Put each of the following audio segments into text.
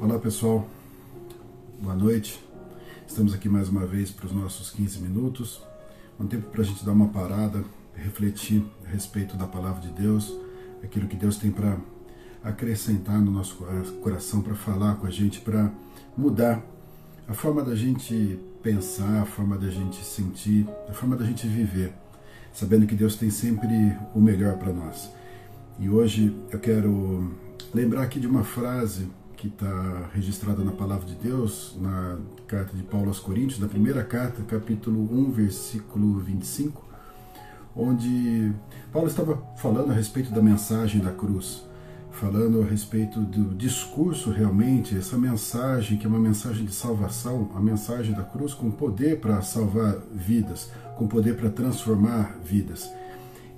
Olá pessoal, boa noite. Estamos aqui mais uma vez para os nossos 15 minutos. Um tempo para a gente dar uma parada, refletir a respeito da palavra de Deus, aquilo que Deus tem para acrescentar no nosso coração, para falar com a gente, para mudar a forma da gente pensar, a forma da gente sentir, a forma da gente viver, sabendo que Deus tem sempre o melhor para nós. E hoje eu quero lembrar aqui de uma frase que está registrada na palavra de Deus, na carta de Paulo aos Coríntios, na primeira carta, capítulo 1, versículo 25, onde Paulo estava falando a respeito da mensagem da cruz, falando a respeito do discurso realmente, essa mensagem que é uma mensagem de salvação, a mensagem da cruz com poder para salvar vidas, com poder para transformar vidas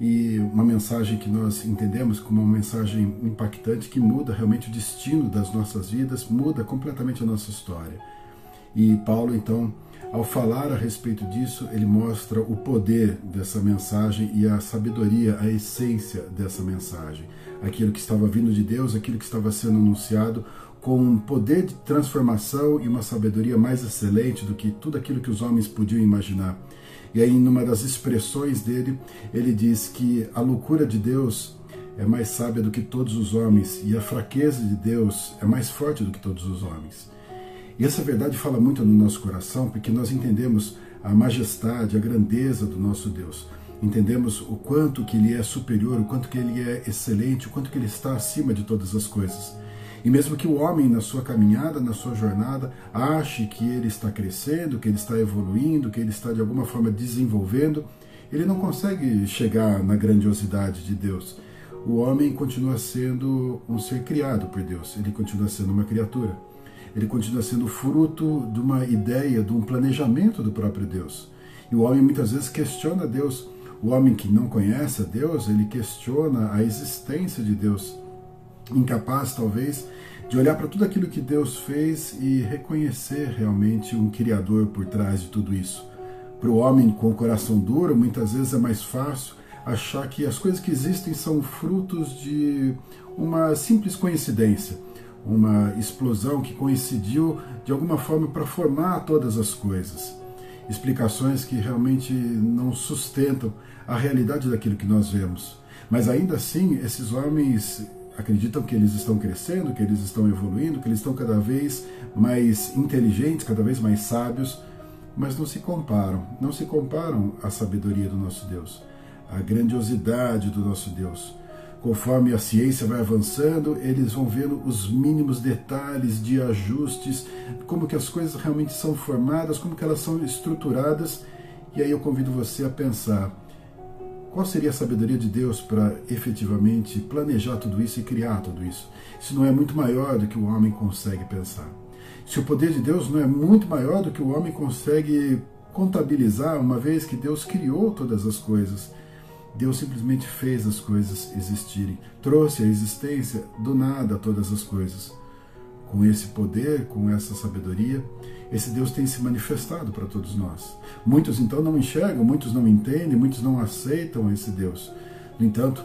e uma mensagem que nós entendemos como uma mensagem impactante que muda realmente o destino das nossas vidas, muda completamente a nossa história. E Paulo, então, ao falar a respeito disso, ele mostra o poder dessa mensagem e a sabedoria, a essência dessa mensagem. Aquilo que estava vindo de Deus, aquilo que estava sendo anunciado, com um poder de transformação e uma sabedoria mais excelente do que tudo aquilo que os homens podiam imaginar. E aí, numa das expressões dele, ele diz que a loucura de Deus é mais sábia do que todos os homens e a fraqueza de Deus é mais forte do que todos os homens. E essa verdade fala muito no nosso coração porque nós entendemos a majestade, a grandeza do nosso Deus. Entendemos o quanto que ele é superior, o quanto que ele é excelente, o quanto que ele está acima de todas as coisas. E mesmo que o homem, na sua caminhada, na sua jornada, ache que ele está crescendo, que ele está evoluindo, que ele está de alguma forma desenvolvendo, ele não consegue chegar na grandiosidade de Deus. O homem continua sendo um ser criado por Deus, ele continua sendo uma criatura. Ele continua sendo fruto de uma ideia, de um planejamento do próprio Deus. E o homem muitas vezes questiona Deus. O homem que não conhece a Deus, ele questiona a existência de Deus incapaz talvez de olhar para tudo aquilo que Deus fez e reconhecer realmente um Criador por trás de tudo isso. Para o homem com o coração duro, muitas vezes é mais fácil achar que as coisas que existem são frutos de uma simples coincidência, uma explosão que coincidiu de alguma forma para formar todas as coisas. Explicações que realmente não sustentam a realidade daquilo que nós vemos. Mas ainda assim, esses homens acreditam que eles estão crescendo, que eles estão evoluindo, que eles estão cada vez mais inteligentes, cada vez mais sábios, mas não se comparam, não se comparam à sabedoria do nosso Deus, à grandiosidade do nosso Deus. Conforme a ciência vai avançando, eles vão vendo os mínimos detalhes de ajustes, como que as coisas realmente são formadas, como que elas são estruturadas, e aí eu convido você a pensar qual seria a sabedoria de Deus para efetivamente planejar tudo isso e criar tudo isso? Isso não é muito maior do que o homem consegue pensar. Se o poder de Deus não é muito maior do que o homem consegue contabilizar, uma vez que Deus criou todas as coisas, Deus simplesmente fez as coisas existirem, trouxe a existência do nada a todas as coisas. Com esse poder, com essa sabedoria, esse Deus tem se manifestado para todos nós. Muitos então não enxergam, muitos não entendem, muitos não aceitam esse Deus. No entanto,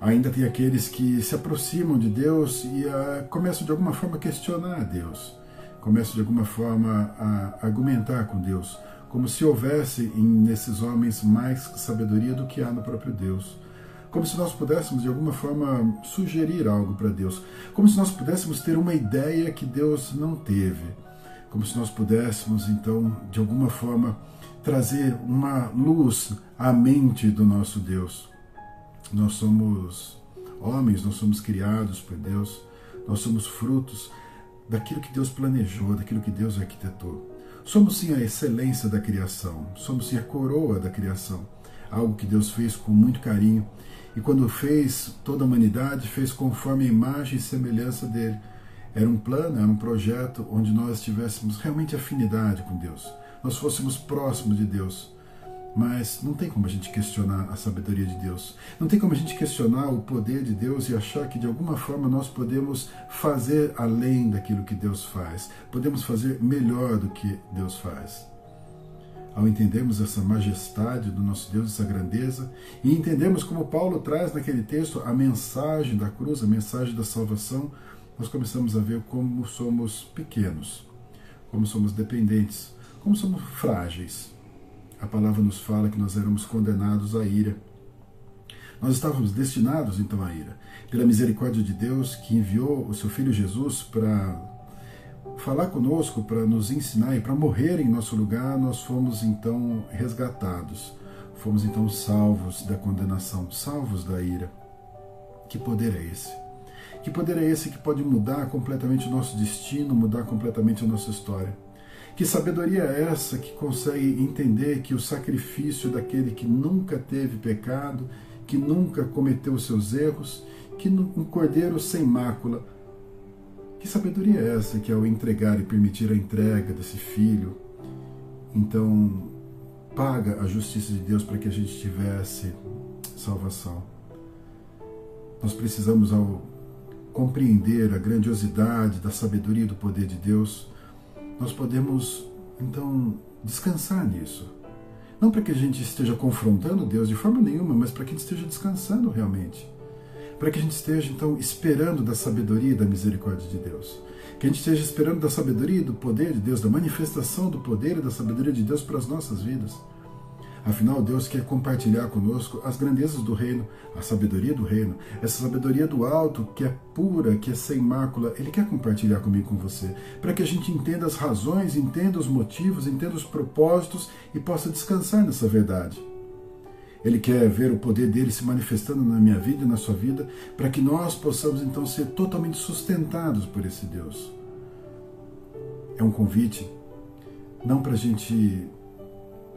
ainda tem aqueles que se aproximam de Deus e uh, começam de alguma forma a questionar Deus, começam de alguma forma a argumentar com Deus, como se houvesse nesses homens mais sabedoria do que há no próprio Deus como se nós pudéssemos de alguma forma sugerir algo para Deus, como se nós pudéssemos ter uma ideia que Deus não teve. Como se nós pudéssemos, então, de alguma forma, trazer uma luz à mente do nosso Deus. Nós somos homens, nós somos criados por Deus, nós somos frutos daquilo que Deus planejou, daquilo que Deus arquitetou. Somos sim a excelência da criação, somos sim a coroa da criação, algo que Deus fez com muito carinho. E quando fez toda a humanidade, fez conforme a imagem e semelhança dele era um plano, era um projeto onde nós tivéssemos realmente afinidade com Deus, nós fôssemos próximos de Deus. Mas não tem como a gente questionar a sabedoria de Deus. Não tem como a gente questionar o poder de Deus e achar que de alguma forma nós podemos fazer além daquilo que Deus faz. Podemos fazer melhor do que Deus faz. Ao entendermos essa majestade do nosso Deus, essa grandeza, e entendemos como Paulo traz naquele texto a mensagem da cruz, a mensagem da salvação, nós começamos a ver como somos pequenos, como somos dependentes, como somos frágeis. A palavra nos fala que nós éramos condenados à ira. Nós estávamos destinados então à ira. Pela misericórdia de Deus que enviou o seu filho Jesus para falar conosco, para nos ensinar e para morrer em nosso lugar, nós fomos então resgatados. Fomos então salvos da condenação, salvos da ira. Que poder é esse? Que poder é esse que pode mudar completamente o nosso destino, mudar completamente a nossa história? Que sabedoria é essa que consegue entender que o sacrifício daquele que nunca teve pecado, que nunca cometeu os seus erros, que um cordeiro sem mácula. Que sabedoria é essa que ao entregar e permitir a entrega desse filho, então paga a justiça de Deus para que a gente tivesse salvação? Nós precisamos, ao compreender a grandiosidade da sabedoria e do poder de Deus, nós podemos então descansar nisso. Não para que a gente esteja confrontando Deus de forma nenhuma, mas para que a gente esteja descansando realmente. Para que a gente esteja então esperando da sabedoria e da misericórdia de Deus. Que a gente esteja esperando da sabedoria e do poder de Deus, da manifestação do poder e da sabedoria de Deus para as nossas vidas. Afinal, Deus quer compartilhar conosco as grandezas do reino, a sabedoria do reino, essa sabedoria do alto que é pura, que é sem mácula. Ele quer compartilhar comigo com você, para que a gente entenda as razões, entenda os motivos, entenda os propósitos e possa descansar nessa verdade. Ele quer ver o poder dele se manifestando na minha vida e na sua vida, para que nós possamos então ser totalmente sustentados por esse Deus. É um convite, não para a gente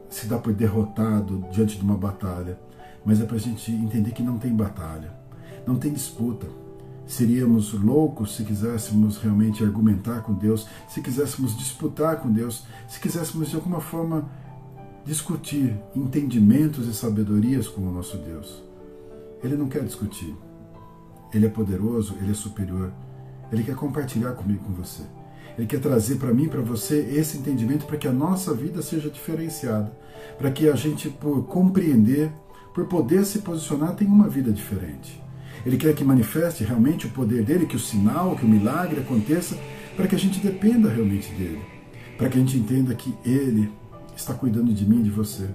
se dá por derrotado diante de uma batalha, mas é para a gente entender que não tem batalha, não tem disputa. Seríamos loucos se quiséssemos realmente argumentar com Deus, se quiséssemos disputar com Deus, se quiséssemos de alguma forma discutir entendimentos e sabedorias com o nosso Deus. Ele não quer discutir. Ele é poderoso, ele é superior. Ele quer compartilhar comigo com você. Ele quer trazer para mim, para você, esse entendimento para que a nossa vida seja diferenciada, para que a gente, por compreender, por poder se posicionar, tenha uma vida diferente. Ele quer que manifeste realmente o poder dele, que o sinal, que o milagre aconteça, para que a gente dependa realmente dele, para que a gente entenda que ele está cuidando de mim e de você.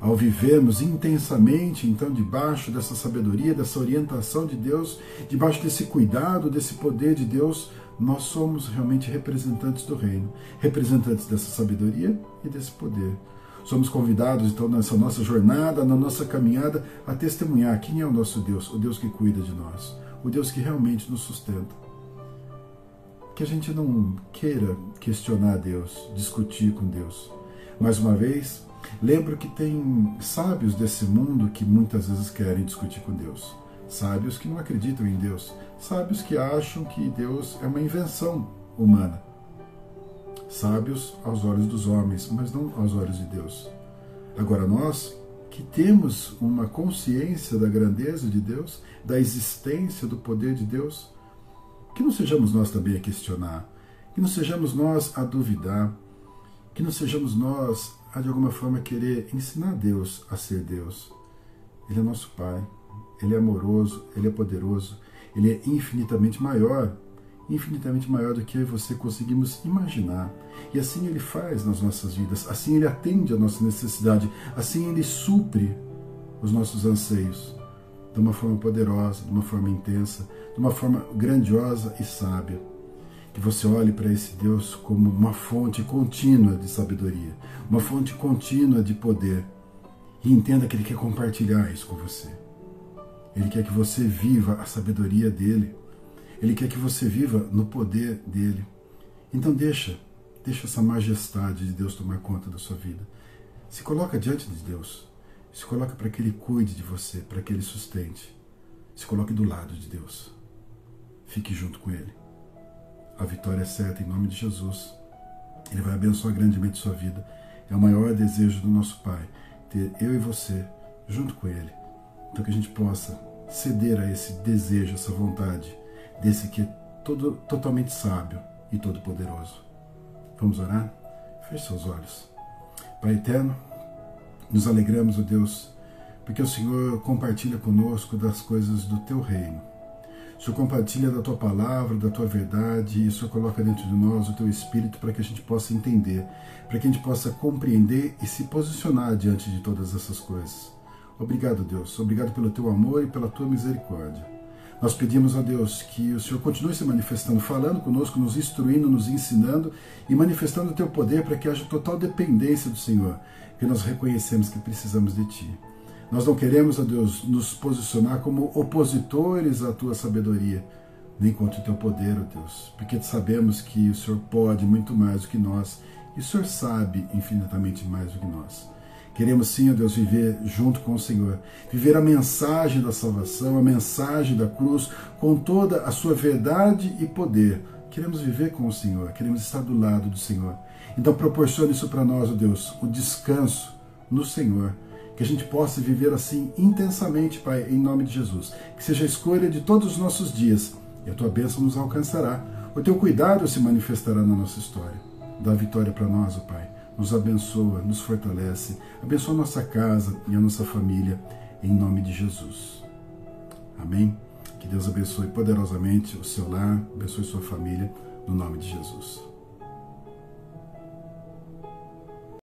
Ao vivermos intensamente, então, debaixo dessa sabedoria, dessa orientação de Deus, debaixo desse cuidado, desse poder de Deus, nós somos realmente representantes do reino, representantes dessa sabedoria e desse poder. Somos convidados, então, nessa nossa jornada, na nossa caminhada, a testemunhar quem é o nosso Deus, o Deus que cuida de nós, o Deus que realmente nos sustenta. Que a gente não queira questionar Deus, discutir com Deus. Mais uma vez, lembro que tem sábios desse mundo que muitas vezes querem discutir com Deus sábios que não acreditam em Deus, sábios que acham que Deus é uma invenção humana. Sábios aos olhos dos homens, mas não aos olhos de Deus. Agora, nós que temos uma consciência da grandeza de Deus, da existência do poder de Deus, que não sejamos nós também a questionar, que não sejamos nós a duvidar, que não sejamos nós a de alguma forma querer ensinar Deus a ser Deus. Ele é nosso Pai, ele é amoroso, ele é poderoso, ele é infinitamente maior, infinitamente maior do que você conseguimos imaginar. E assim ele faz nas nossas vidas, assim ele atende a nossa necessidade, assim ele supre os nossos anseios de uma forma poderosa, de uma forma intensa, de uma forma grandiosa e sábia. Que você olhe para esse Deus como uma fonte contínua de sabedoria, uma fonte contínua de poder e entenda que Ele quer compartilhar isso com você. Ele quer que você viva a sabedoria dele. Ele quer que você viva no poder dele. Então deixa, deixa essa majestade de Deus tomar conta da sua vida. Se coloca diante de Deus. Se coloca para que ele cuide de você, para que ele sustente. Se coloque do lado de Deus. Fique junto com ele. A vitória é certa em nome de Jesus. Ele vai abençoar grandemente sua vida. É o maior desejo do nosso Pai ter eu e você junto com ele então que a gente possa ceder a esse desejo, essa vontade, desse que é todo, totalmente sábio e todo poderoso. Vamos orar? Feche seus olhos. Pai eterno, nos alegramos, ó oh Deus, porque o Senhor compartilha conosco das coisas do teu reino. Senhor compartilha da tua palavra, da tua verdade, e Senhor coloca dentro de nós o teu espírito para que a gente possa entender, para que a gente possa compreender e se posicionar diante de todas essas coisas. Obrigado, Deus. Obrigado pelo teu amor e pela tua misericórdia. Nós pedimos a Deus que o Senhor continue se manifestando, falando conosco, nos instruindo, nos ensinando e manifestando o teu poder para que haja total dependência do Senhor, que nós reconhecemos que precisamos de ti. Nós não queremos, ó Deus, nos posicionar como opositores à tua sabedoria, nem contra o teu poder, ó Deus, porque sabemos que o Senhor pode muito mais do que nós e o Senhor sabe infinitamente mais do que nós. Queremos sim, ó Deus, viver junto com o Senhor, viver a mensagem da salvação, a mensagem da cruz, com toda a sua verdade e poder. Queremos viver com o Senhor, queremos estar do lado do Senhor. Então proporcione isso para nós, ó Deus, o descanso no Senhor que a gente possa viver assim intensamente, Pai, em nome de Jesus. Que seja a escolha de todos os nossos dias e a tua bênção nos alcançará. O teu cuidado se manifestará na nossa história. Dá vitória para nós, ó Pai. Nos abençoa, nos fortalece. Abençoa a nossa casa e a nossa família, em nome de Jesus. Amém? Que Deus abençoe poderosamente o seu lar, abençoe sua família, no nome de Jesus.